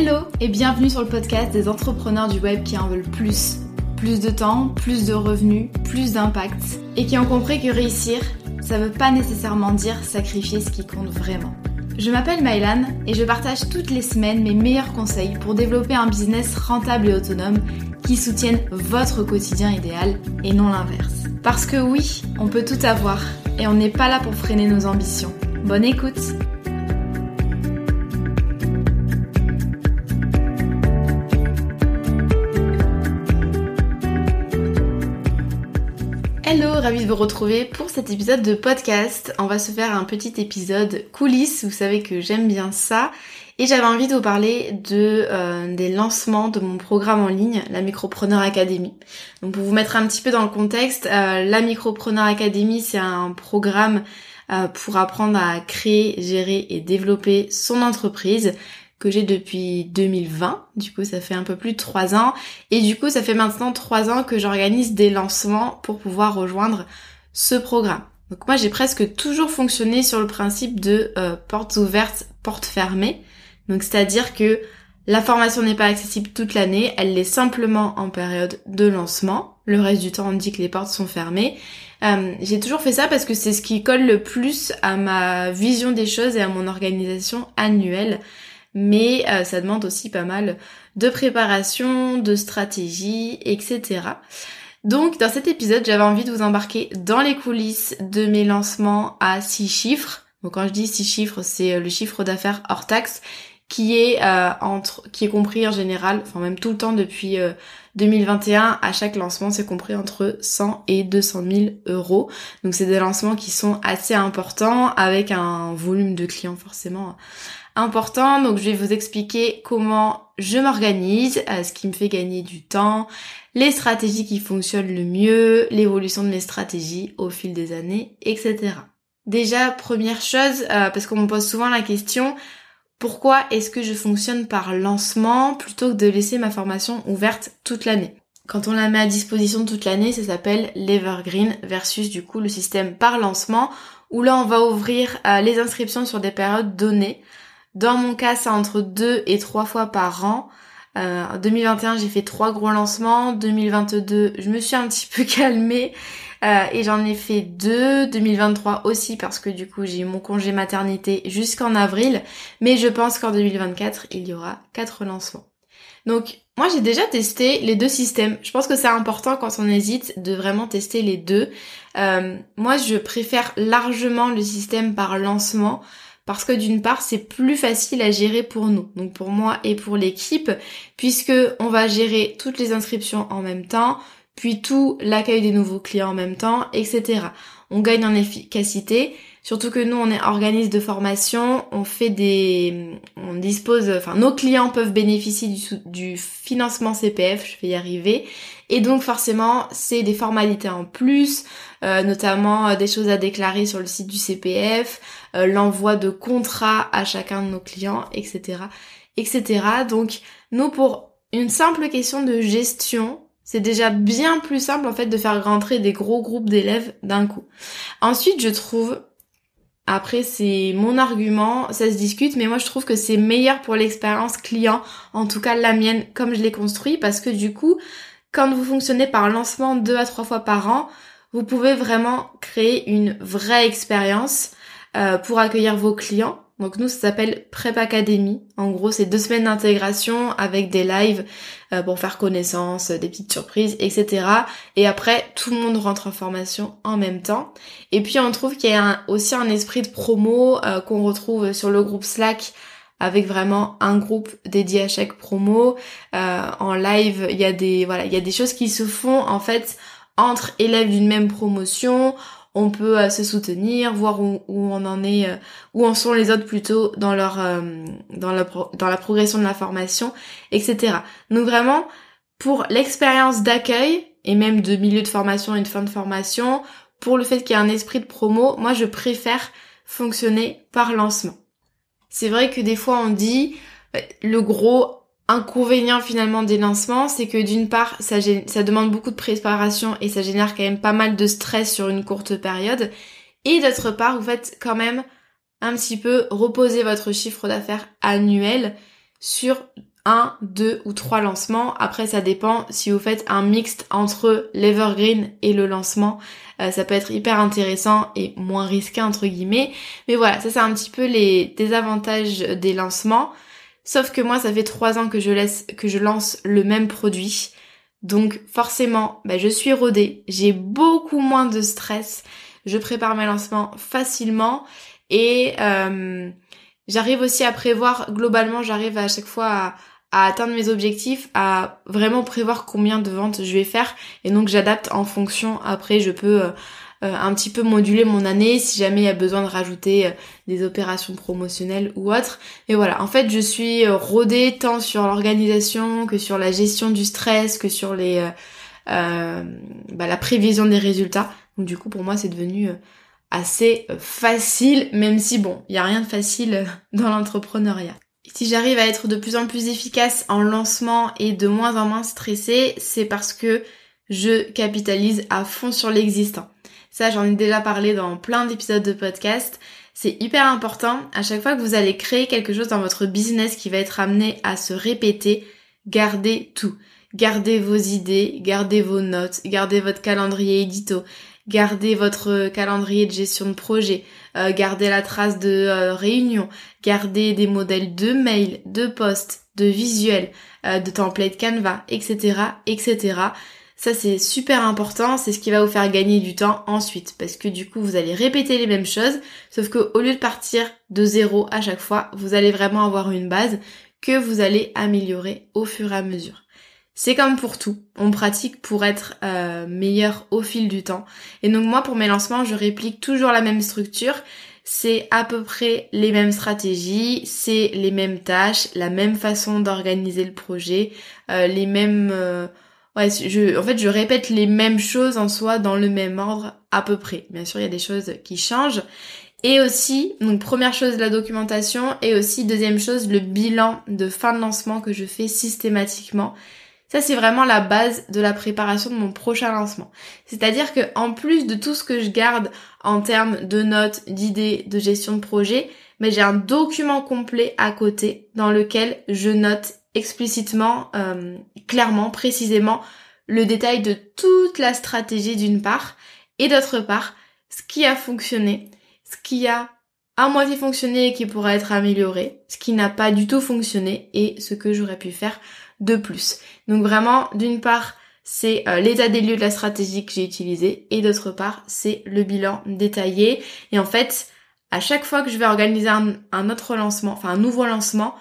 Hello et bienvenue sur le podcast des entrepreneurs du web qui en veulent plus. Plus de temps, plus de revenus, plus d'impact et qui ont compris que réussir, ça veut pas nécessairement dire sacrifier ce qui compte vraiment. Je m'appelle Maëlan et je partage toutes les semaines mes meilleurs conseils pour développer un business rentable et autonome qui soutienne votre quotidien idéal et non l'inverse. Parce que oui, on peut tout avoir et on n'est pas là pour freiner nos ambitions. Bonne écoute Retrouver pour cet épisode de podcast. On va se faire un petit épisode coulisses, vous savez que j'aime bien ça. Et j'avais envie de vous parler de euh, des lancements de mon programme en ligne, la Micropreneur Academy. Donc pour vous mettre un petit peu dans le contexte, euh, la Micropreneur Academy, c'est un programme euh, pour apprendre à créer, gérer et développer son entreprise que j'ai depuis 2020. Du coup, ça fait un peu plus de trois ans. Et du coup, ça fait maintenant trois ans que j'organise des lancements pour pouvoir rejoindre ce programme. Donc moi, j'ai presque toujours fonctionné sur le principe de euh, portes ouvertes, portes fermées. Donc c'est-à-dire que la formation n'est pas accessible toute l'année, elle l'est simplement en période de lancement. Le reste du temps, on dit que les portes sont fermées. Euh, j'ai toujours fait ça parce que c'est ce qui colle le plus à ma vision des choses et à mon organisation annuelle mais euh, ça demande aussi pas mal de préparation, de stratégie, etc. Donc dans cet épisode, j'avais envie de vous embarquer dans les coulisses de mes lancements à 6 chiffres. Donc quand je dis 6 chiffres, c'est euh, le chiffre d'affaires hors taxe qui est euh, entre qui est compris en général, enfin même tout le temps depuis 2021, à chaque lancement, c'est compris entre 100 et 200 000 euros. Donc c'est des lancements qui sont assez importants avec un volume de clients forcément important. Donc je vais vous expliquer comment je m'organise, euh, ce qui me fait gagner du temps, les stratégies qui fonctionnent le mieux, l'évolution de mes stratégies au fil des années, etc. Déjà, première chose, euh, parce qu'on me pose souvent la question, pourquoi est-ce que je fonctionne par lancement plutôt que de laisser ma formation ouverte toute l'année? Quand on la met à disposition toute l'année, ça s'appelle l'Evergreen versus du coup le système par lancement où là on va ouvrir euh, les inscriptions sur des périodes données. Dans mon cas, c'est entre deux et trois fois par an. Euh, en 2021, j'ai fait trois gros lancements. 2022, je me suis un petit peu calmée euh, et j'en ai fait deux. 2023 aussi parce que du coup, j'ai eu mon congé maternité jusqu'en avril. Mais je pense qu'en 2024, il y aura quatre lancements. Donc, moi, j'ai déjà testé les deux systèmes. Je pense que c'est important quand on hésite de vraiment tester les deux. Euh, moi, je préfère largement le système par lancement parce que d'une part c'est plus facile à gérer pour nous, donc pour moi et pour l'équipe, puisque on va gérer toutes les inscriptions en même temps, puis tout l'accueil des nouveaux clients en même temps, etc. On gagne en efficacité, surtout que nous on est organisme de formation, on fait des, on dispose, enfin nos clients peuvent bénéficier du, du financement CPF, je vais y arriver, et donc forcément c'est des formalités en plus, euh, notamment euh, des choses à déclarer sur le site du CPF, euh, l'envoi de contrats à chacun de nos clients, etc. etc. Donc nous pour une simple question de gestion, c'est déjà bien plus simple en fait de faire rentrer des gros groupes d'élèves d'un coup. Ensuite, je trouve, après c'est mon argument, ça se discute, mais moi je trouve que c'est meilleur pour l'expérience client, en tout cas la mienne comme je l'ai construit, parce que du coup, quand vous fonctionnez par lancement deux à trois fois par an, vous pouvez vraiment créer une vraie expérience euh, pour accueillir vos clients. Donc nous, ça s'appelle Prep Academy. En gros, c'est deux semaines d'intégration avec des lives euh, pour faire connaissance, des petites surprises, etc. Et après, tout le monde rentre en formation en même temps. Et puis, on trouve qu'il y a aussi un esprit de promo euh, qu'on retrouve sur le groupe Slack avec vraiment un groupe dédié à chaque promo. en live, il y a des voilà, il y a des choses qui se font en fait entre élèves d'une même promotion on peut euh, se soutenir, voir où, on en est, euh, où en sont les autres plutôt dans leur euh, dans la dans la progression de la formation, etc. Donc vraiment pour l'expérience d'accueil et même de milieu de formation et de fin de formation, pour le fait qu'il y ait un esprit de promo, moi je préfère fonctionner par lancement. C'est vrai que des fois on dit le gros inconvénient finalement des lancements, c'est que d'une part, ça, ça demande beaucoup de préparation et ça génère quand même pas mal de stress sur une courte période. Et d'autre part, vous faites quand même un petit peu reposer votre chiffre d'affaires annuel, sur un, deux ou trois lancements. Après, ça dépend si vous faites un mixte entre l'evergreen et le lancement. Euh, ça peut être hyper intéressant et moins risqué entre guillemets. Mais voilà, ça c'est un petit peu les désavantages des lancements. Sauf que moi, ça fait trois ans que je laisse, que je lance le même produit. Donc forcément, bah, je suis rodée, j'ai beaucoup moins de stress, je prépare mes lancements facilement et euh, j'arrive aussi à prévoir, globalement j'arrive à chaque fois à, à atteindre mes objectifs, à vraiment prévoir combien de ventes je vais faire et donc j'adapte en fonction. Après, je peux euh, euh, un petit peu moduler mon année si jamais il y a besoin de rajouter euh, des opérations promotionnelles ou autres. Et voilà, en fait, je suis rodée tant sur l'organisation que sur la gestion du stress, que sur les bah, la prévision des résultats. Donc du coup, pour moi, c'est devenu assez facile, même si bon, il y a rien de facile dans l'entrepreneuriat. Si j'arrive à être de plus en plus efficace en lancement et de moins en moins stressée, c'est parce que je capitalise à fond sur l'existant. Ça, j'en ai déjà parlé dans plein d'épisodes de podcast. C'est hyper important. À chaque fois que vous allez créer quelque chose dans votre business qui va être amené à se répéter, gardez tout. Gardez vos idées, gardez vos notes, gardez votre calendrier édito, gardez votre calendrier de gestion de projet, euh, gardez la trace de euh, réunion, gardez des modèles de mails, de posts, de visuels, euh, de templates Canva, etc., etc. Ça c'est super important, c'est ce qui va vous faire gagner du temps ensuite parce que du coup vous allez répéter les mêmes choses sauf que au lieu de partir de zéro à chaque fois, vous allez vraiment avoir une base que vous allez améliorer au fur et à mesure. C'est comme pour tout, on pratique pour être euh, meilleur au fil du temps. Et donc moi pour mes lancements, je réplique toujours la même structure. C'est à peu près les mêmes stratégies, c'est les mêmes tâches, la même façon d'organiser le projet, euh, les mêmes... Euh, ouais, je, en fait, je répète les mêmes choses en soi dans le même ordre à peu près. Bien sûr, il y a des choses qui changent. Et aussi, donc première chose, la documentation, et aussi deuxième chose, le bilan de fin de lancement que je fais systématiquement. Ça, c'est vraiment la base de la préparation de mon prochain lancement. C'est-à-dire que en plus de tout ce que je garde en termes de notes, d'idées, de gestion de projet, mais j'ai un document complet à côté dans lequel je note explicitement, euh, clairement, précisément le détail de toute la stratégie d'une part et d'autre part ce qui a fonctionné, ce qui a à moitié fonctionné et qui pourrait être amélioré, ce qui n'a pas du tout fonctionné et ce que j'aurais pu faire de plus. Donc vraiment, d'une part, c'est euh, l'état des lieux de la stratégie que j'ai utilisée et d'autre part, c'est le bilan détaillé. Et en fait, à chaque fois que je vais organiser un, autre lancement, enfin un nouveau lancement,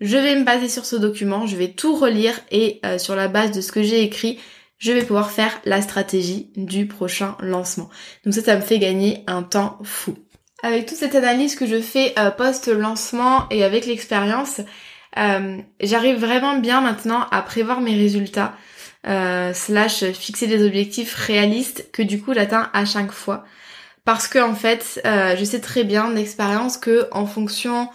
je vais me baser sur ce document, je vais tout relire et euh, sur la base de ce que j'ai écrit, je vais pouvoir faire la stratégie du prochain lancement. Donc ça, ça me fait gagner un temps fou. Avec toute cette analyse que je fais euh, post-lancement et avec l'expérience, euh, j'arrive vraiment bien maintenant à prévoir mes résultats, euh, slash fixer des objectifs réalistes que du coup j'atteins à chaque fois. Parce que en fait, euh, je sais très bien d'expérience que en fonction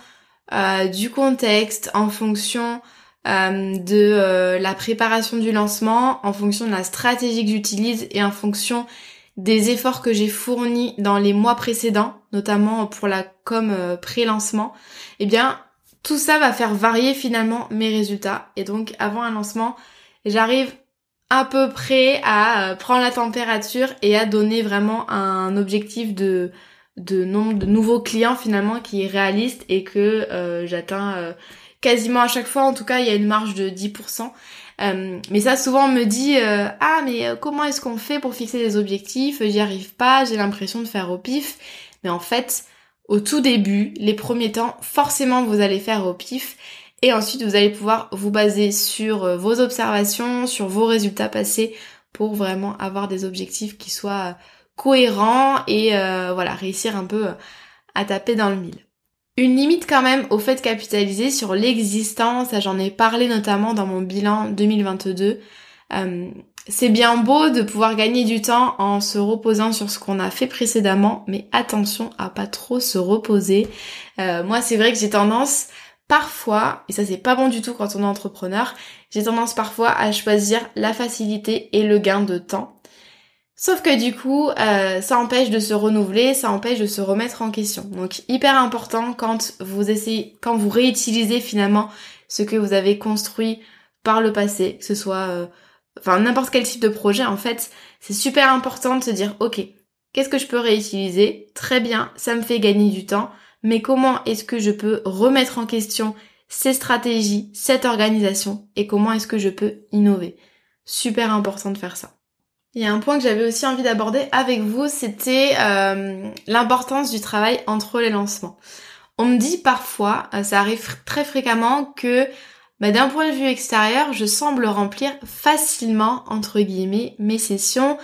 du contexte, en fonction de la préparation du lancement, en fonction de la stratégie que j'utilise et en fonction des efforts que j'ai fournis dans les mois précédents, notamment pour la com pré-lancement, eh bien tout ça va faire varier finalement mes résultats. Et donc avant un lancement, j'arrive à peu près à euh, prendre la température et à donner vraiment un objectif de, nombre de nouveaux clients finalement qui est réaliste et que euh, j'atteins euh, quasiment à chaque fois. En tout cas, il y a une marge de 10%. mais ça, souvent, on me dit ah mais comment est-ce qu'on fait pour fixer des objectifs? J'y arrive pas. J'ai l'impression de faire au pif. Mais en fait, au tout début, les premiers temps, forcément vous allez faire au pif et ensuite vous allez pouvoir vous baser sur euh, vos observations, sur vos résultats passés pour vraiment avoir des objectifs qui soient euh, cohérents et euh, voilà, réussir un peu à taper dans le mille. Une limite quand même au fait de capitaliser sur l'existence, j'en ai parlé notamment dans mon bilan 2022. C'est bien beau de pouvoir gagner du temps en se reposant sur ce qu'on a fait précédemment, mais attention à pas trop se reposer. Euh, moi, c'est vrai que j'ai tendance parfois, et ça c'est pas bon du tout quand on est entrepreneur, j'ai tendance parfois à choisir la facilité et le gain de temps. Sauf que du coup, euh, ça empêche de se renouveler, ça empêche de se remettre en question. Donc hyper important quand vous essayez, quand vous réutilisez finalement ce que vous avez construit par le passé, que ce soit euh, enfin n'importe quel type de projet en fait, c'est super important de se dire OK, qu'est-ce que je peux réutiliser? Très bien, ça me fait gagner du temps, mais comment est-ce que je peux remettre en question ces stratégies, cette organisation et comment est-ce que je peux innover? Super important de faire ça. Il y a un point que j'avais aussi envie d'aborder avec vous, c'était euh, l'importance du travail entre les lancements. On me dit parfois, euh, ça arrive très fréquemment, que bah, d'un point de vue extérieur, je semble remplir facilement, entre guillemets, mes sessions.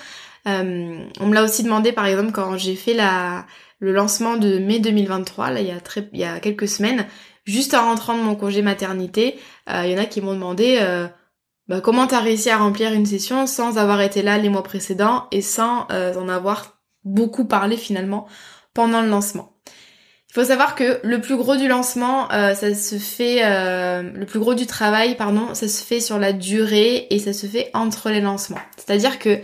Euh, on me l'a aussi demandé par exemple quand j'ai fait la, le lancement de mai 2023, là il y a, très, il y a quelques semaines, juste en rentrant de mon congé maternité, il y en a qui m'ont demandé bah, comment t'as réussi à remplir une session sans avoir été là les mois précédents et sans euh, en avoir beaucoup parlé finalement pendant le lancement. Il faut savoir que le plus gros du lancement, euh, ça se fait, euh, le plus gros du travail, pardon, ça se fait sur la durée et ça se fait entre les lancements. C'est-à-dire que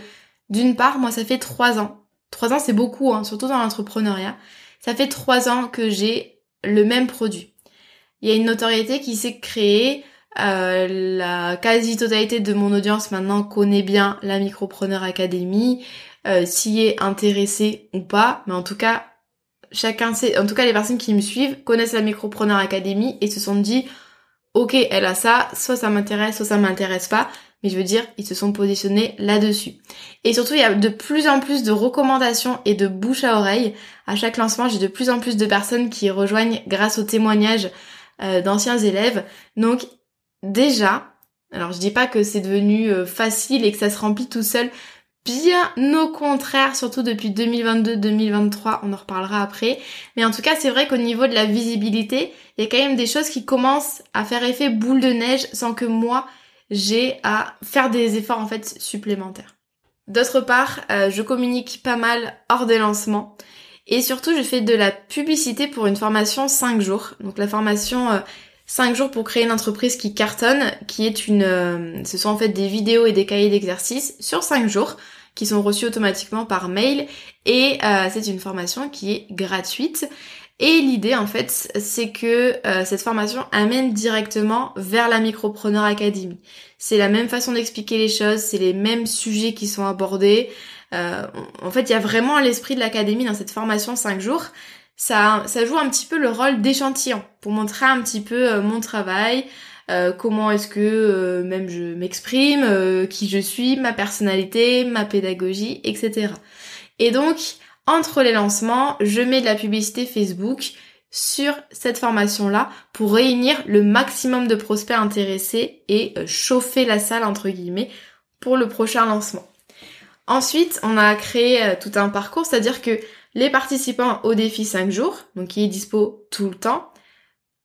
d'une part, moi, ça fait trois ans. Trois ans, c'est beaucoup, hein, surtout dans l'entrepreneuriat. Ça fait trois ans que j'ai le même produit. Il y a une notoriété qui s'est créée euh, la quasi-totalité de mon audience maintenant connaît bien la Micropreneur Academy, euh, s'y est intéressé ou pas, mais en tout cas, chacun sait, en tout cas les personnes qui me suivent connaissent la Micropreneur Academy et se sont dit, ok, elle a ça, soit ça m'intéresse, soit ça m'intéresse pas, mais je veux dire, ils se sont positionnés là-dessus. Et surtout, il y a de plus en plus de recommandations et de bouche à oreille. À chaque lancement, j'ai de plus en plus de personnes qui rejoignent grâce aux témoignages euh, d'anciens élèves. Donc, déjà, alors je dis pas que c'est devenu euh, facile et que ça se remplit tout seul, bien au contraire, surtout depuis 2022-2023, on en reparlera après. Mais en tout cas, c'est vrai qu'au niveau de la visibilité, il y a quand même des choses qui commencent à faire effet boule de neige sans que moi, j'ai à faire des efforts en fait supplémentaires. D'autre part, euh, je communique pas mal hors des lancements. Et surtout, je fais de la publicité pour une formation 5 jours. Donc la formation euh, 5 jours pour créer une entreprise qui cartonne, qui est une... Euh, ce sont en fait des vidéos et des cahiers d'exercices sur 5 jours qui sont reçus automatiquement par mail et euh, c'est une formation qui est gratuite. Et l'idée en fait c'est que euh, cette formation amène directement vers la Micropreneur Academy. C'est la même façon d'expliquer les choses, c'est les mêmes sujets qui sont abordés. en fait il y a vraiment l'esprit de l'académie dans cette formation 5 jours ça, joue un petit peu le rôle d'échantillon pour montrer un petit peu euh, mon travail, euh, comment est-ce que euh, même je m'exprime, qui je suis, ma personnalité, ma pédagogie, etc. Et donc, entre les lancements, je mets de la publicité Facebook sur cette formation-là pour réunir le maximum de prospects intéressés et chauffer la salle, entre guillemets, pour le prochain lancement. Ensuite, on a créé tout un parcours, c'est-à-dire que les participants au défi 5 jours, donc qui est dispo tout le temps,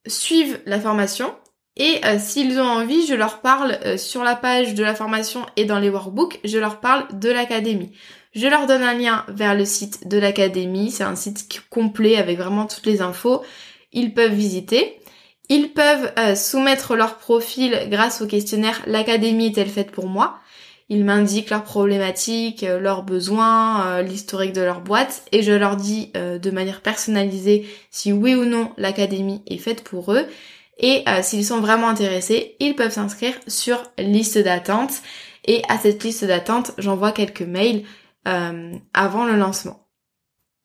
suivent la formation et euh, s'ils ont envie, je leur parle euh, sur la page de la formation et dans les workbooks, je leur parle de l'académie. Je leur donne un lien vers le site de l'académie, c'est un site complet avec vraiment toutes les infos. Ils peuvent visiter. Ils peuvent euh, soumettre leur profil grâce au questionnaire L'académie est-elle faite pour moi? Ils m'indiquent leurs problématiques, euh, leurs besoins, euh, l'historique de leur boîte et je leur dis euh, de manière personnalisée si oui ou non l'académie est faite pour eux. Et s'ils sont vraiment intéressés, ils peuvent s'inscrire sur liste d'attente. Et à cette liste d'attente, j'envoie quelques mails avant le lancement.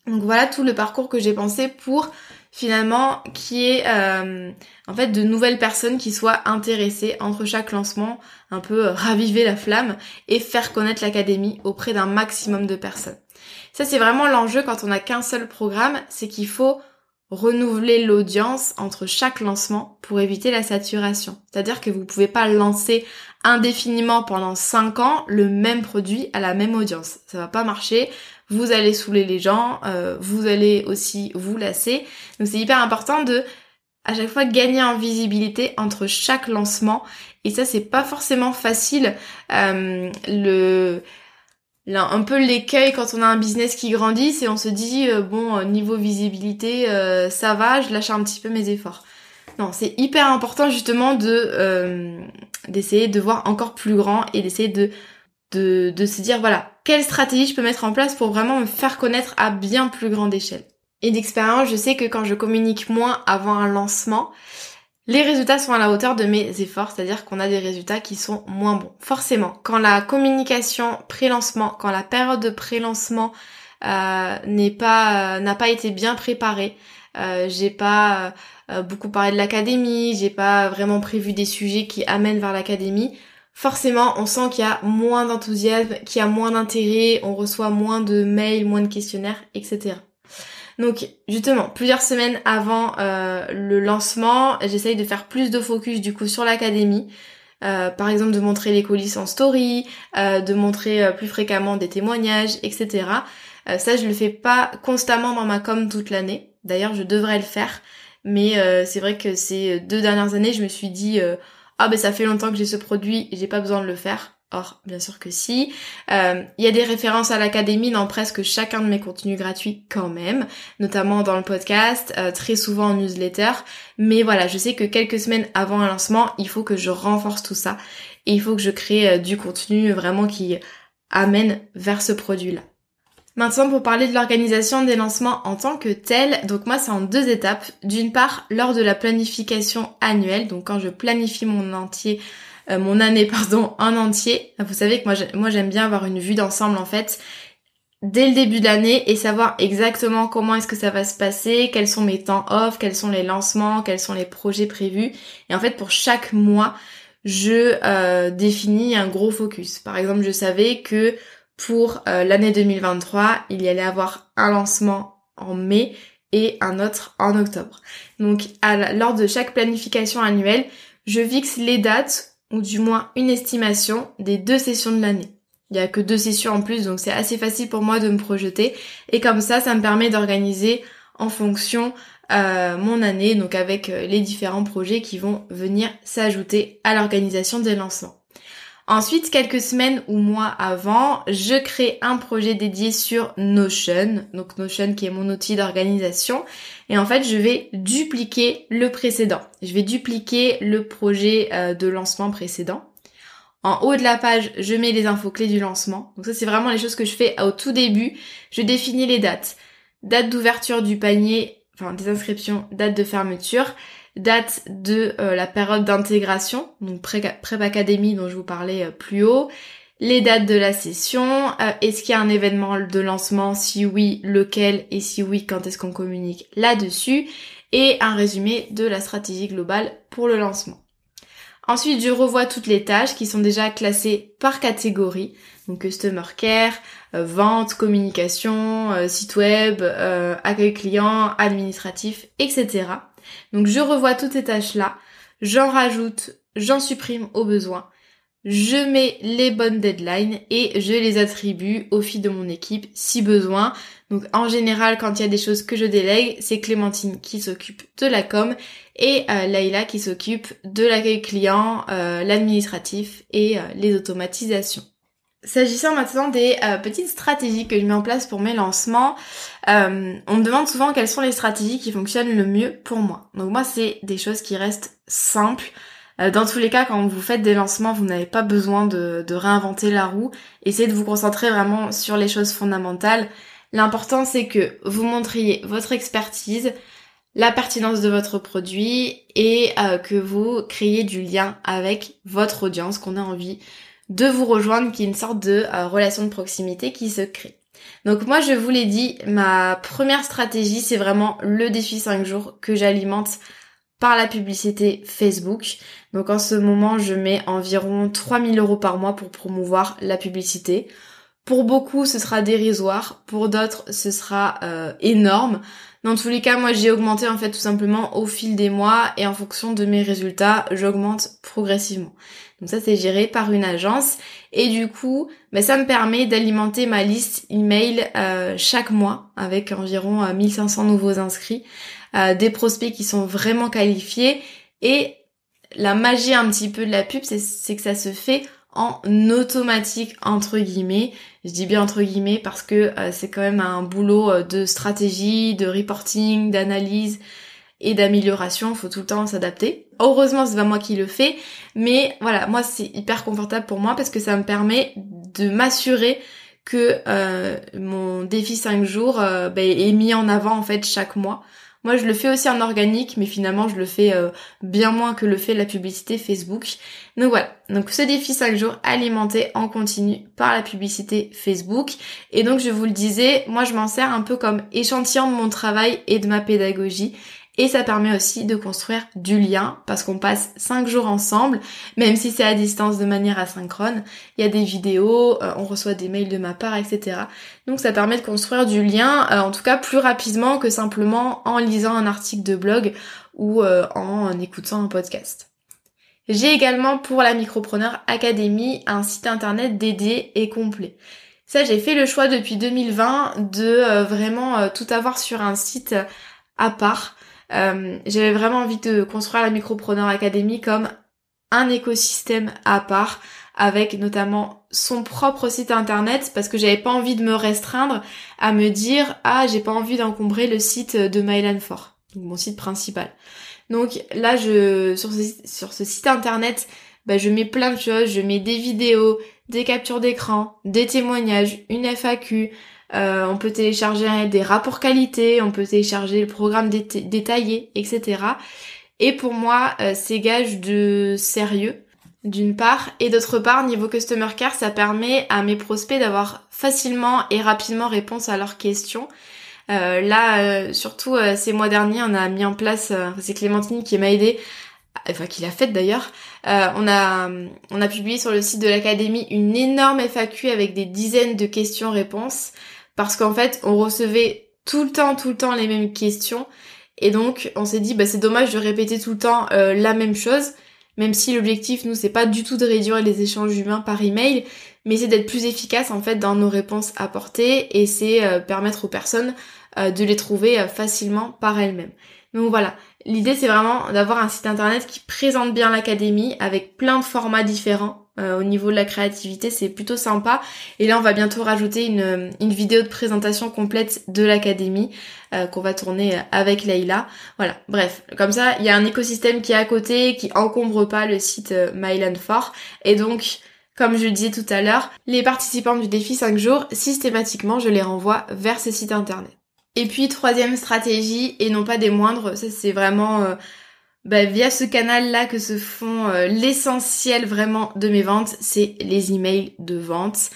Donc voilà tout le parcours que j'ai pensé pour finalement qui est euh, en fait de nouvelles personnes qui soient intéressées entre chaque lancement, un peu euh, raviver la flamme et faire connaître l'académie auprès d'un maximum de personnes. Ça c'est vraiment l'enjeu quand on n'a qu'un seul programme, c'est qu'il faut renouveler l'audience entre chaque lancement pour éviter la saturation. C'est-à-dire que vous pouvez pas lancer indéfiniment pendant 5 ans le même produit à la même audience. Ça va pas marcher vous allez saouler les gens, euh, vous allez aussi vous lasser. Donc c'est hyper important de à chaque fois gagner en visibilité entre chaque lancement et ça c'est pas forcément facile. Euh, le un peu l'écueil quand on a un business qui grandit, c'est on se dit euh, bon niveau visibilité ça va, je lâche un petit peu mes efforts. Non, c'est hyper important justement de d'essayer de voir encore plus grand et d'essayer de de, se dire voilà, quelle stratégie je peux mettre en place pour vraiment me faire connaître à bien plus grande échelle. Et d'expérience, je sais que quand je communique moins avant un lancement, les résultats sont à la hauteur de mes efforts, c'est-à-dire qu'on a des résultats qui sont moins bons. Forcément, quand la communication pré-lancement, quand la période de pré-lancement euh, n'est pas euh, n'a pas été bien préparée, euh, j'ai pas beaucoup parlé de l'académie, j'ai pas vraiment prévu des sujets qui amènent vers l'académie. Forcément, on sent qu'il y a moins d'enthousiasme, qu'il y a moins d'intérêt, on reçoit moins de mails, moins de questionnaires, etc. Donc justement, plusieurs semaines avant euh, le lancement, j'essaye de faire plus de focus du coup sur l'académie. Euh, par exemple de montrer les coulisses en story, euh, de montrer plus fréquemment des témoignages, etc. ça je le fais pas constamment dans ma com toute l'année. D'ailleurs je devrais le faire. Mais c'est vrai que ces deux dernières années je me suis dit ah ben ça fait longtemps que j'ai ce produit, j'ai pas besoin de le faire. Or, bien sûr que si. Euh, il y a des références à l'académie dans presque chacun de mes contenus gratuits quand même, notamment dans le podcast, euh, très souvent en newsletter. Mais voilà, je sais que quelques semaines avant un lancement, il faut que je renforce tout ça et il faut que je crée euh, du contenu vraiment qui amène vers ce produit-là. Maintenant, pour parler de l'organisation des lancements en tant que tel, donc moi c'est en deux étapes. D'une part, lors de la planification annuelle, donc quand je planifie mon entier euh, mon année pardon en entier. Vous savez que moi j'aime bien avoir une vue d'ensemble en fait dès le début de l'année et savoir exactement comment est-ce que ça va se passer, quels sont mes temps off, quels sont les lancements, quels sont les projets prévus. Et en fait pour chaque mois, je euh, définis un gros focus. Par exemple, je savais que pour euh, l'année 2023, il y allait avoir un lancement en mai et un autre en octobre. Donc lors de chaque planification annuelle, je fixe les dates ou du moins une estimation des deux sessions de l'année. Il y a que deux sessions en plus, donc c'est assez facile pour moi de me projeter. Et comme ça, ça me permet d'organiser en fonction euh, mon année, donc avec euh, les différents projets qui vont venir s'ajouter à l'organisation des lancements. Ensuite, quelques semaines ou mois avant, je crée un projet dédié sur Notion, donc Notion qui est mon outil d'organisation. Et en fait, je vais dupliquer le précédent. Je vais dupliquer le projet euh, de lancement précédent. En haut de la page, je mets les infos clés du lancement. Donc ça, c'est vraiment les choses que je fais au tout début. Je définis les dates. Date d'ouverture du panier, enfin des inscriptions, date de fermeture date de euh, la période d'intégration, donc Prep Academy dont je vous parlais euh, plus haut, les dates de la session, euh, est-ce qu'il y a un événement de lancement, si oui, lequel, et si oui, quand est-ce qu'on communique là-dessus, et un résumé de la stratégie globale pour le lancement. Ensuite, je revois toutes les tâches qui sont déjà classées par catégorie, donc Customer Care, vente, communication, site web, accueil client, administratif, etc. Donc je revois toutes ces tâches-là, j'en rajoute, j'en supprime au besoin, je mets les bonnes deadlines et je les attribue aux filles de mon équipe si besoin. Donc en général, quand il y a des choses que je délègue, c'est Clémentine qui s'occupe de la com et euh, Laïla qui s'occupe de l'accueil client, euh, l'administratif et euh, les automatisations. S'agissant maintenant des petites stratégies que je mets en place pour mes lancements, euh, on me demande souvent quelles sont les stratégies qui fonctionnent le mieux pour moi. Donc moi, c'est des choses qui restent simples. Euh, dans tous les cas, quand vous faites des lancements, vous n'avez pas besoin de, réinventer la roue. Essayez de vous concentrer vraiment sur les choses fondamentales. L'important, c'est que vous montriez votre expertise, la pertinence de votre produit et que vous créiez du lien avec votre audience qu'on a envie de vous rejoindre, qui est une sorte de euh, relation de proximité qui se crée. Donc moi je vous l'ai dit, ma première stratégie c'est vraiment le défi 5 jours que j'alimente par la publicité Facebook. Donc en ce moment je mets environ 3000 euros par mois pour promouvoir la publicité. Pour beaucoup ce sera dérisoire, pour d'autres ce sera euh, énorme. Dans tous les cas, moi j'ai augmenté en fait tout simplement au fil des mois et en fonction de mes résultats, j'augmente progressivement. Donc ça c'est géré par une agence et du coup ben, ça me permet d'alimenter ma liste email euh, chaque mois avec environ 1500 euh, nouveaux inscrits, euh, des prospects qui sont vraiment qualifiés et la magie un petit peu de la pub c'est que ça se fait en automatique entre guillemets. Je dis bien entre guillemets parce que c'est quand même un boulot de stratégie, de reporting, d'analyse et d'amélioration, faut tout le temps s'adapter. Heureusement, c'est pas moi qui le fais, mais voilà, moi c'est hyper confortable pour moi parce que ça me permet de m'assurer que euh, mon défi 5 jours euh, ben, est mis en avant en fait chaque mois Moi, je le fais aussi en organique, mais finalement, je le fais euh, bien moins que le fait la publicité Facebook. Donc voilà. Donc ce défi 5 jours alimenté en continu par la publicité Facebook. Et donc, je vous le disais, moi, je m'en sers un peu comme échantillon de mon travail et de ma pédagogie. Et ça permet aussi de construire du lien parce qu'on passe 5 jours ensemble, même si c'est à distance de manière asynchrone. Il y a des vidéos, euh, on reçoit des mails de ma part, etc. Donc ça permet de construire du lien, euh, en tout cas plus rapidement que simplement en lisant un article de blog ou euh, en écoutant un podcast. J'ai également pour la Micropreneur Academy un site internet dédié et complet. Ça, j'ai fait le choix depuis 2020 de vraiment tout avoir sur un site à part. Euh, j'avais vraiment envie de construire la Micropreneur Academy comme un écosystème à part avec notamment son propre site internet parce que j'avais pas envie de me restreindre à me dire ah j'ai pas envie d'encombrer le site de Mylan Fort, donc mon site principal. Donc là je sur ce, sur ce site internet bah, je mets plein de choses, je mets des vidéos, des captures d'écran, des témoignages, une FAQ, euh, on peut télécharger des rapports qualité, on peut télécharger le programme détaillé, etc. Et pour moi, euh, c'est gage de sérieux, d'une part, et d'autre part, niveau Customer Care, ça permet à mes prospects d'avoir facilement et rapidement réponse à leurs questions. Euh, là, surtout ces mois derniers, on a mis en place, c'est Clémentine qui m'a aidé enfin qui l'a fait d'ailleurs, on a on a publié sur le site de l'académie une énorme FAQ avec des dizaines de questions-réponses parce qu'en fait, on recevait tout le temps, tout le temps les mêmes questions. Et donc, on s'est dit, bah, c'est dommage de répéter tout le temps euh, la même chose, même si l'objectif, nous, c'est pas du tout de réduire les échanges humains par email, mais c'est d'être plus efficace, en fait, dans nos réponses apportées, et c'est euh, permettre aux personnes euh, de les trouver facilement par elles-mêmes. Donc voilà, l'idée, c'est vraiment d'avoir un site internet qui présente bien l'académie, avec plein de formats différents, euh, au niveau de la créativité, c'est plutôt sympa. Et là, on va bientôt rajouter une, une vidéo de présentation complète de l'académie euh, qu'on va tourner avec Leïla. Voilà, bref, comme ça, il y a un écosystème qui est à côté, qui encombre pas le site euh, Myland Fort. Et donc, comme je le disais tout à l'heure, les participants du défi 5 jours, systématiquement, je les renvoie vers ce site internet. Et puis, troisième stratégie, et non pas des moindres, ça c'est vraiment bah, via ce canal-là que se font euh, l'essentiel vraiment de mes ventes, c'est les emails de vente.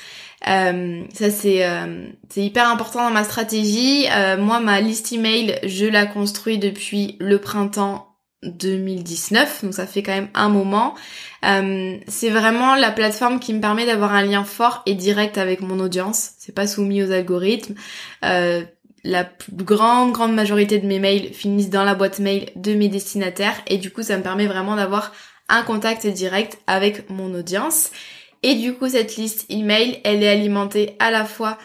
Euh, ça c'est euh, c'est hyper important dans ma stratégie. moi ma liste email, je la construis depuis le printemps 2019, donc ça fait quand même un moment. c'est vraiment la plateforme qui me permet d'avoir un lien fort et direct avec mon audience. C'est pas soumis aux algorithmes la grande grande majorité de mes mails finissent dans la boîte mail de mes destinataires et du coup ça me permet vraiment d'avoir un contact direct avec mon audience. Et du coup cette liste email, elle est alimentée à la fois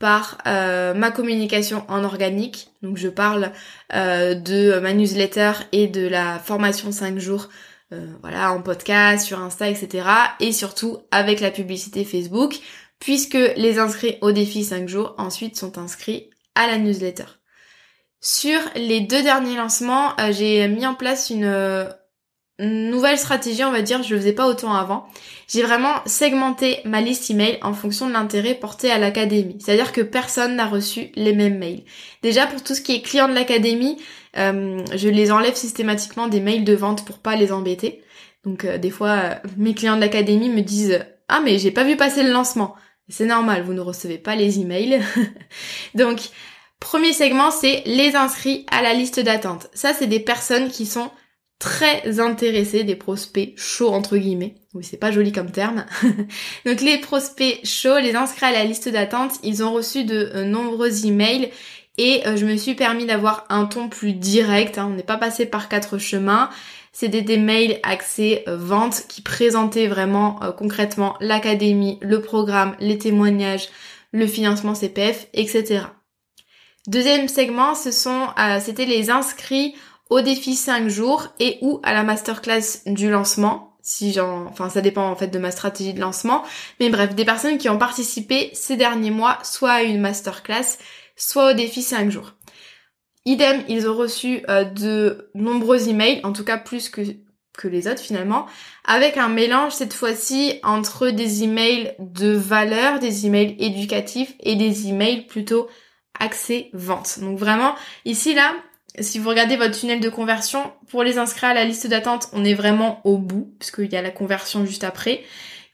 par euh, ma communication en organique. Donc je parle euh, de ma newsletter et de la formation 5 jours euh, voilà, en podcast, sur Insta, etc. Et surtout avec la publicité Facebook, puisque les inscrits au défi 5 jours ensuite sont inscrits à la newsletter. Sur les deux derniers lancements, euh, j'ai mis en place euh, une nouvelle stratégie, on va dire, je le faisais pas autant avant. J'ai vraiment segmenté ma liste email en fonction de l'intérêt porté à l'académie. C'est-à-dire que personne n'a reçu les mêmes mails. Déjà pour tout ce qui est client de l'académie, euh, je les enlève systématiquement des mails de vente pour pas les embêter. Donc des fois, mes clients de l'académie me disent ah mais j'ai pas vu passer le lancement. C'est normal, vous ne recevez pas les emails. Donc, premier segment, c'est les inscrits à la liste d'attente. Ça, c'est des personnes qui sont très intéressées, des prospects chauds entre guillemets. Oui, c'est pas joli comme terme. Donc les prospects chauds, les inscrits à la liste d'attente, ils ont reçu de euh, nombreux emails et euh, je me suis permis d'avoir un ton plus direct. Hein. On n'est pas passé par quatre chemins. C'était des mails axés euh, vente qui présentaient vraiment euh, concrètement l'académie, le programme, les témoignages, le financement CPF, etc. Deuxième segment, ce sont, euh, c'était les inscrits au défi 5 jours et ou à la masterclass du lancement. Si j'en, enfin, ça dépend en fait de ma stratégie de lancement. Mais bref, des personnes qui ont participé ces derniers mois, soit à une masterclass, soit au défi 5 jours. Idem, ils ont reçu euh, de nombreux emails, en tout cas plus que, que les autres finalement, avec un mélange cette fois-ci entre des emails de valeur, des emails éducatifs et des emails plutôt axés vente. Donc vraiment, ici là, si vous regardez votre tunnel de conversion, pour les inscrire à la liste d'attente, on est vraiment au bout, puisqu'il y a la conversion juste après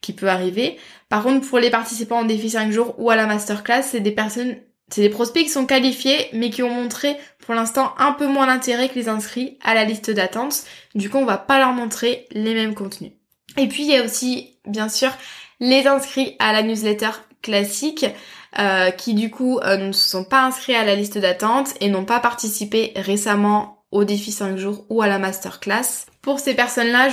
qui peut arriver. Par contre, pour les participants en défi 5 jours ou à la masterclass, c'est des personnes, c'est des prospects qui sont qualifiés, mais qui ont montré pour l'instant un peu moins d'intérêt que les inscrits à la liste d'attente. Du coup, on va pas leur montrer les mêmes contenus. Et puis, il y a aussi, bien sûr, les inscrits à la newsletter classique. Euh, qui du coup euh, ne se sont pas inscrits à la liste d'attente et n'ont pas participé récemment au défi 5 jours ou à la masterclass. Pour ces personnes-là, euh,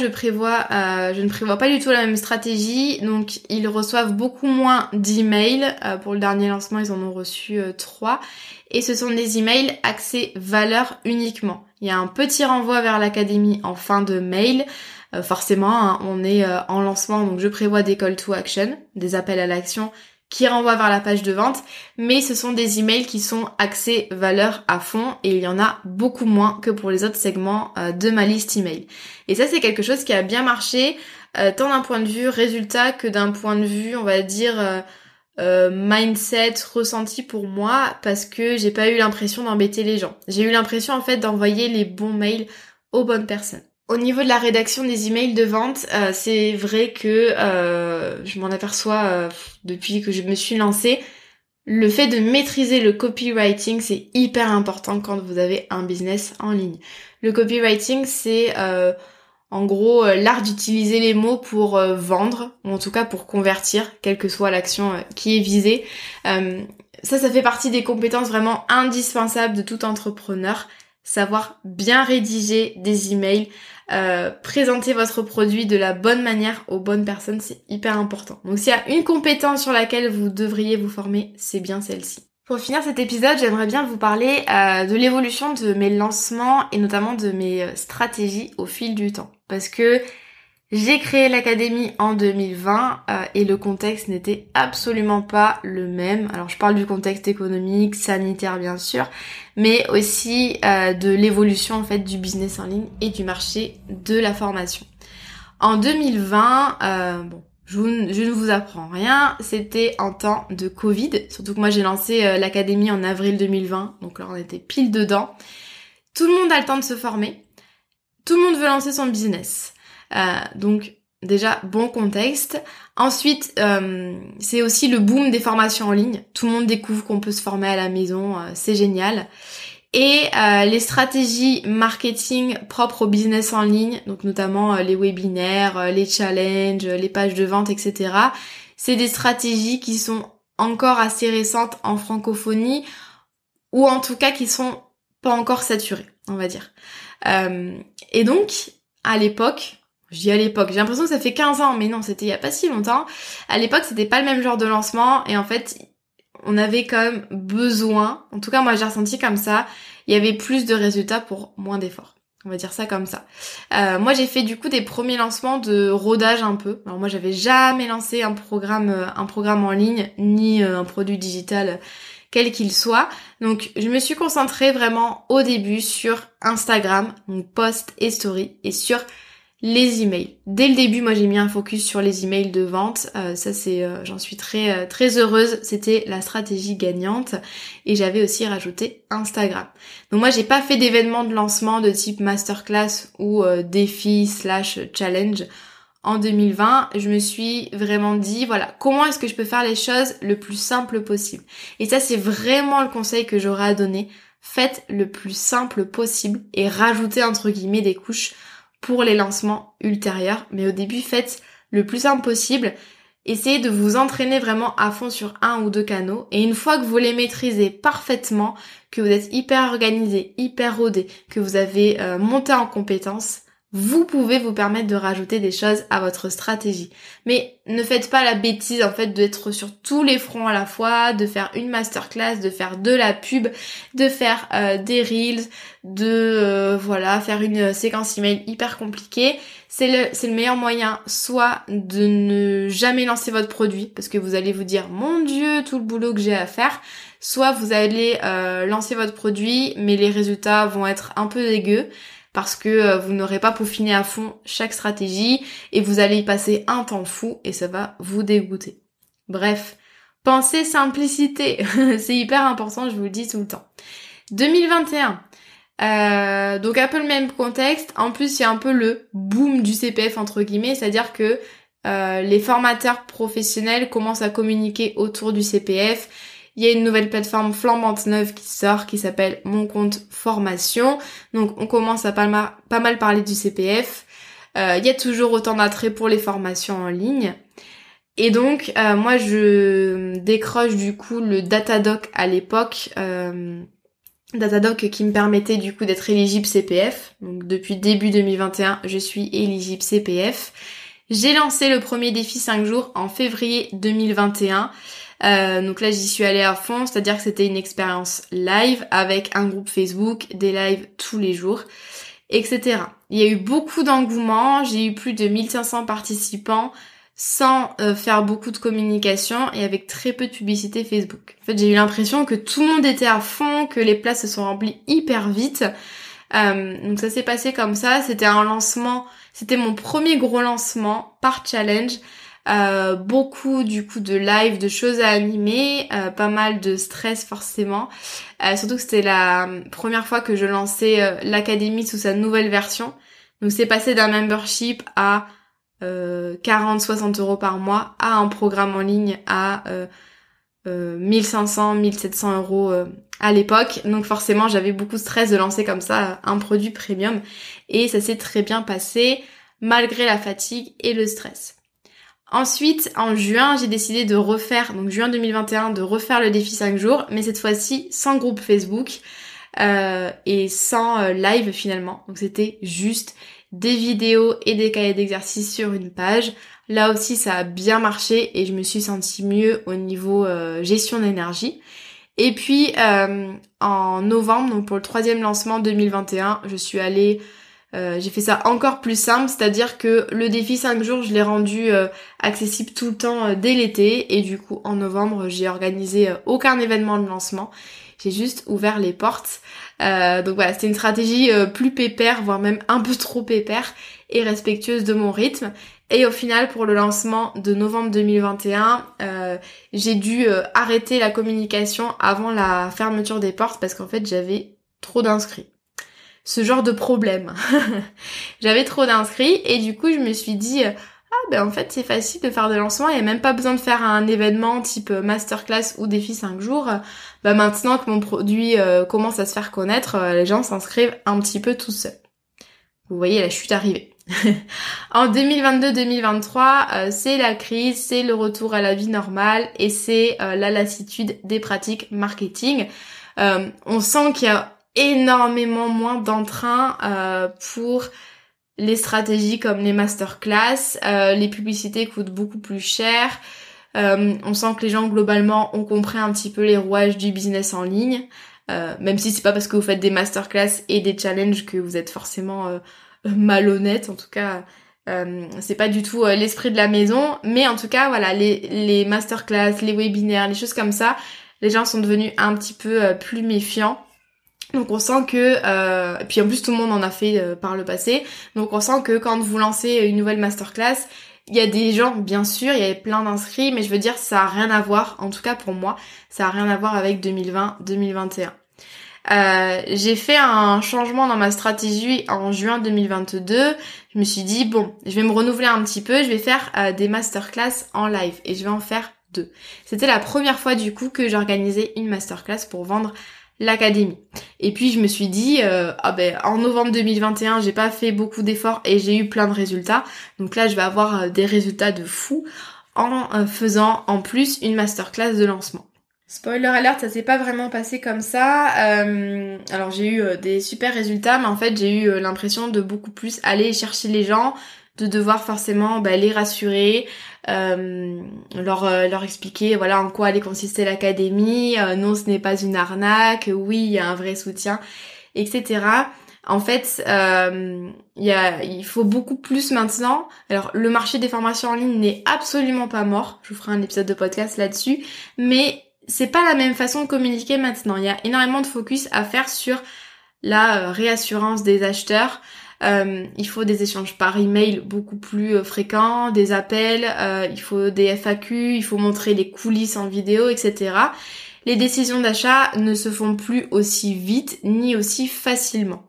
je ne prévois pas du tout la même stratégie, donc ils reçoivent beaucoup moins d'emails. pour le dernier lancement, ils en ont reçu 3 et ce sont des emails axés valeur uniquement. Il y a un petit renvoi vers l'académie en fin de mail. forcément, hein, on est en lancement, donc je prévois des call to action, des appels à l'action qui renvoie vers la page de vente, mais ce sont des emails qui sont axés valeur à fond et il y en a beaucoup moins que pour les autres segments euh, de ma liste email. Et ça c'est quelque chose qui a bien marché, euh, tant d'un point de vue résultat que d'un point de vue, on va dire, euh, mindset ressenti pour moi, parce que j'ai pas eu l'impression d'embêter les gens. J'ai eu l'impression en fait d'envoyer les bons mails aux bonnes personnes. Au niveau de la rédaction des emails de vente, euh, c'est vrai que euh, je m'en aperçois euh, depuis que je me suis lancée. Le fait de maîtriser le copywriting, c'est hyper important quand vous avez un business en ligne. Le copywriting, c'est en gros l'art d'utiliser les mots pour vendre, ou en tout cas pour convertir, quelle que soit l'action qui est visée. ça, ça fait partie des compétences vraiment indispensables de tout entrepreneur. Savoir bien rédiger des emails, euh, présenter votre produit de la bonne manière aux bonnes personnes, c'est hyper important. Donc s'il y a une compétence sur laquelle vous devriez vous former, c'est bien celle-ci. Pour finir cet épisode, j'aimerais bien vous parler euh, de l'évolution de mes lancements et notamment de mes euh, stratégies au fil du temps. Parce que j'ai créé l'académie en 2020 euh, et le contexte n'était absolument pas le même. Alors je parle du contexte économique, sanitaire bien sûr, mais aussi euh, de l'évolution en fait du business en ligne et du marché de la formation. En 2020, euh, bon, je, ne vous apprends rien, c'était en temps de Covid, surtout que moi j'ai lancé l'académie en avril 2020, donc là on était pile dedans. Tout le monde a le temps de se former, tout le monde veut lancer son business. Euh, donc déjà bon contexte. Ensuite, euh, c'est aussi le boom des formations en ligne. Tout le monde découvre qu'on peut se former à la maison, euh, c'est génial. Et les stratégies marketing propres au business en ligne, donc notamment les webinaires, les challenges, les pages de vente, etc. C'est des stratégies qui sont encore assez récentes en francophonie, ou en tout cas qui sont pas encore saturées, on va dire. et donc, à l'époque, je dis à l'époque, j'ai l'impression que ça fait 15 ans, mais non, c'était il y a pas si longtemps. À l'époque, c'était pas le même genre de lancement, et en fait, on avait quand même besoin, en tout cas moi j'ai ressenti comme ça, il y avait plus de résultats pour moins d'efforts. On va dire ça comme ça. Euh, moi j'ai fait du coup des premiers lancements de rodage un peu. Alors moi j'avais jamais lancé un programme, euh, un programme en ligne ni euh, un produit digital quel qu'il soit. Donc je me suis concentrée vraiment au début sur Instagram, donc post et story, et sur les emails. Dès le début, moi j'ai mis un focus sur les emails de vente. Euh, ça c'est, euh, j'en suis très euh, très heureuse. C'était la stratégie gagnante et j'avais aussi rajouté Instagram. Donc moi j'ai pas fait d'événements de lancement de type masterclass ou défi slash challenge en 2020. Je me suis vraiment dit voilà comment est-ce que je peux faire les choses le plus simple possible? Et ça c'est vraiment le conseil que j'aurais à donner. Faites le plus simple possible et rajoutez entre guillemets des couches pour les lancements ultérieurs. Mais au début, faites le plus simple possible. Essayez de vous entraîner vraiment à fond sur un ou deux canaux. Et une fois que vous les maîtrisez parfaitement, que vous êtes hyper organisé, hyper rodé, que vous avez euh, monté en compétences, vous pouvez vous permettre de rajouter des choses à votre stratégie. Mais ne faites pas la bêtise en fait d'être sur tous les fronts à la fois, de faire une masterclass, de faire de la pub, de faire euh, des reels, de euh, voilà, faire une séquence email hyper compliquée. C'est le, c'est le meilleur moyen soit de ne jamais lancer votre produit parce que vous allez vous dire mon dieu tout le boulot que j'ai à faire, soit vous allez euh, lancer votre produit mais les résultats vont être un peu dégueux parce que euh, vous n'aurez pas peaufiné à fond chaque stratégie et vous allez y passer un temps fou et ça va vous dégoûter. Bref, pensez simplicité, c'est hyper important, je vous le dis tout le temps. 2021, Euh, donc un peu le même contexte. En plus, il y a un peu le boom du CPF entre guillemets, c'est-à-dire que euh, les formateurs professionnels commencent à communiquer autour du CPF. Il y a une nouvelle plateforme flambante neuve qui sort qui s'appelle Mon compte formation. Donc on commence à pas mal, parler du CPF. Euh, il y a toujours autant d'attrait pour les formations en ligne. Et donc euh, moi je décroche du coup le Datadoc à l'époque. Euh, Datadoc qui me permettait du coup d'être éligible CPF. Donc depuis début 2021, je suis éligible CPF. J'ai lancé le premier défi 5 jours en février 2021. Euh, donc là j'y suis allée à fond, c'est-à-dire que c'était une expérience live avec un groupe Facebook, des lives tous les jours, etc. Il y a eu beaucoup d'engouement, j'ai eu plus de 1500 participants sans euh, faire beaucoup de communication et avec très peu de publicité Facebook. En fait j'ai eu l'impression que tout le monde était à fond, que les places se sont remplies hyper vite. Euh, donc ça s'est passé comme ça, c'était un lancement, c'était mon premier gros lancement par challenge. Euh, beaucoup du coup de live, de choses à animer, euh, pas mal de stress forcément. Euh, surtout que c'était la première fois que je lançais l'académie sous sa nouvelle version. Donc c'est passé d'un membership à 40-60 euros par mois à un programme en ligne à 1500, 1700 euros à l'époque. Donc forcément j'avais beaucoup de stress de lancer comme ça un produit premium. Et ça s'est très bien passé malgré la fatigue et le stress. Ensuite, en juin, j'ai décidé de refaire, donc juin 2021, de refaire le défi 5 jours, mais cette fois-ci sans groupe Facebook euh, et sans euh, live finalement. Donc c'était juste des vidéos et des cahiers d'exercice sur une page. Là aussi, ça a bien marché et je me suis sentie mieux au niveau euh, gestion d'énergie. Et puis en novembre, donc pour le troisième lancement 2021, je suis allée euh, j'ai fait ça encore plus simple, c'est-à-dire que le défi 5 jours, je l'ai rendu euh, accessible tout le temps euh, dès l'été et du coup en novembre, j'ai organisé aucun événement de lancement. J'ai juste ouvert les portes. donc voilà, c'était une stratégie plus pépère, voire même un peu trop pépère et respectueuse de mon rythme. Et au final, pour le lancement de novembre 2021, j'ai dû arrêter la communication avant la fermeture des portes parce qu'en fait, j'avais trop d'inscrits ce genre de problème. J'avais trop d'inscrits et du coup je me suis dit ah ben en fait c'est facile de faire des lancements, il n'y a même pas besoin de faire un événement type masterclass ou défi 5 jours. Bah maintenant que mon produit euh, commence à se faire connaître, euh, les gens s'inscrivent un petit peu tout seuls. Vous voyez la chute arriver. en 2022-2023, euh, c'est la crise, c'est le retour à la vie normale et c'est la lassitude des pratiques marketing. on sent qu'il y a énormément moins d'entrain euh, pour les stratégies comme les masterclass, euh, les publicités coûtent beaucoup plus cher. Euh, on sent que les gens globalement ont compris un petit peu les rouages du business en ligne, même si c'est pas parce que vous faites des masterclass et des challenges que vous êtes forcément malhonnête. En tout cas, c'est pas du tout l'esprit de la maison, mais en tout cas voilà les, les masterclass, les webinaires, les choses comme ça, les gens sont devenus un petit peu plus méfiants. Donc on sent que, euh, puis en plus tout le monde en a fait euh, par le passé, donc on sent que quand vous lancez une nouvelle masterclass, il y a des gens, bien sûr, il y avait plein d'inscrits, mais je veux dire, ça a rien à voir, en tout cas pour moi, ça a rien à voir avec 2020-2021. Euh, j'ai fait un changement dans ma stratégie en juin 2022. Je me suis dit, bon, je vais me renouveler un petit peu, je vais faire euh, des masterclass en live et je vais en faire deux. C'était la première fois du coup que j'organisais une masterclass pour vendre l'académie. Et puis je me suis dit, euh, ah ben en novembre 2021, j'ai pas fait beaucoup d'efforts et j'ai eu plein de résultats. Donc là, je vais avoir euh, des résultats de fou en euh, faisant en plus une masterclass de lancement. Spoiler alert, ça s'est pas vraiment passé comme ça. alors j'ai eu des super résultats, mais en fait j'ai eu l'impression de beaucoup plus aller chercher les gens, de devoir forcément bah, les rassurer, euh, leur, euh, leur expliquer voilà en quoi allait consister l'académie, euh, non ce n'est pas une arnaque, oui il y a un vrai soutien, etc. En fait, euh, y a, il faut beaucoup plus maintenant. Alors, le marché des formations en ligne n'est absolument pas mort. Je vous ferai un épisode de podcast là-dessus. Mais c'est pas la même façon de communiquer maintenant. Il y a énormément de focus à faire sur la réassurance des acheteurs, euh, il faut des échanges par email beaucoup plus euh, fréquents, des appels, euh, il faut des FAQ, il faut montrer les coulisses en vidéo, etc. les décisions d'achat ne se font plus aussi vite ni aussi facilement.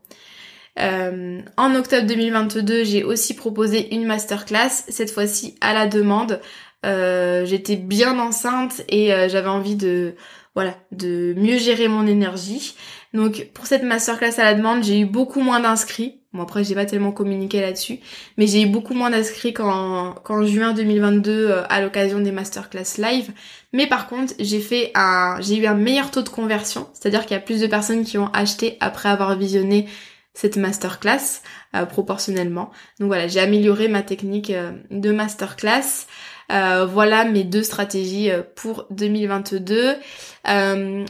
En octobre 2022, j'ai aussi proposé une masterclass, cette fois-ci à la demande. J'étais bien enceinte et j'avais envie de voilà de mieux gérer mon énergie. Donc pour cette masterclass à la demande, j'ai eu beaucoup moins d'inscrits. Bon après j'ai pas tellement communiqué là-dessus, mais j'ai eu beaucoup moins d'inscrits qu'en qu'en juin 2022 euh, à l'occasion des masterclass live. Mais par contre j'ai fait un j'ai eu un meilleur taux de conversion, c'est-à-dire qu'il y a plus de personnes qui ont acheté après avoir visionné cette masterclass euh, proportionnellement. Donc voilà, j'ai amélioré ma technique euh, de masterclass. Euh, voilà mes deux stratégies pour 2022.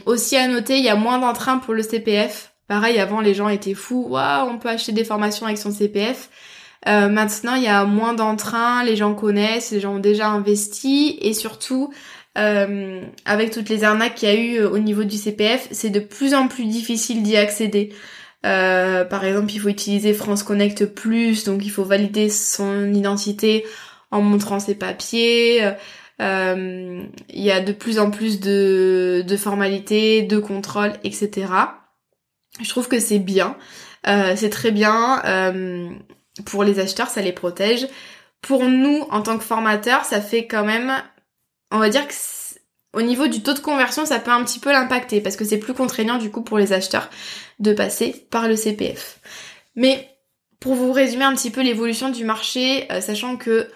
aussi à noter, il y a moins d'entrain pour le CPF. Pareil, avant les gens étaient fous. Waouh, on peut acheter des formations avec son CPF. maintenant, il y a moins d'entrain, les gens connaissent, les gens ont déjà investi et surtout, avec toutes les arnaques qu'il y a eu au niveau du CPF, c'est de plus en plus difficile d'y accéder. Euh, par exemple, il faut utiliser France Connect Plus, donc il faut valider son identité en montrant ses papiers. Euh, il y a de plus en plus de, de formalités, de contrôles, etc. Je trouve que c'est bien. Euh, c'est très bien. pour les acheteurs, ça les protège. Pour nous, en tant que formateurs, ça fait quand même, on va dire que au niveau du taux de conversion, ça peut un petit peu l'impacter parce que c'est plus contraignant du coup pour les acheteurs de passer par le CPF. Mais pour vous résumer un petit peu l'évolution du marché, euh, sachant que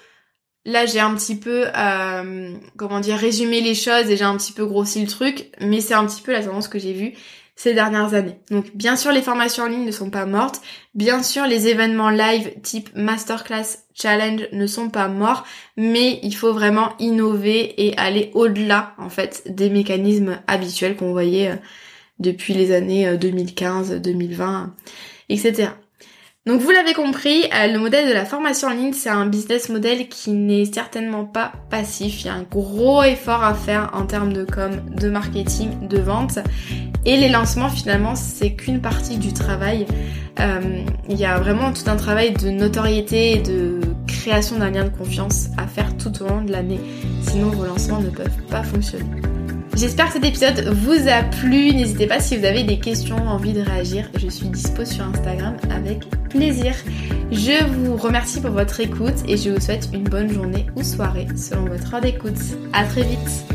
là j'ai un petit peu, euh, comment dire, résumé les choses et j'ai un petit peu grossi le truc, mais c'est un petit peu la tendance que j'ai vue ces dernières années. Donc bien sûr les formations en ligne ne sont pas mortes, bien sûr les événements live type masterclass challenge ne sont pas morts, mais il faut vraiment innover et aller au-delà en fait des mécanismes habituels qu'on voyait euh, depuis les années 2015, 2020, etc. Donc vous l'avez compris, euh, le modèle de la formation en ligne, c'est un business model qui n'est certainement pas passif. Il y a un gros effort à faire en termes de com, de marketing, de vente. Et les lancements, finalement, c'est qu'une partie du travail. Euh, il y a vraiment tout un travail de notoriété et de création d'un lien de confiance à faire tout au long de l'année. Sinon, vos lancements ne peuvent pas fonctionner. J'espère que cet épisode vous a plu. N'hésitez pas si vous avez des questions, envie de réagir. Je suis dispo sur Instagram avec plaisir. Je vous remercie pour votre écoute et je vous souhaite une bonne journée ou soirée selon votre heure d'écoute. À très vite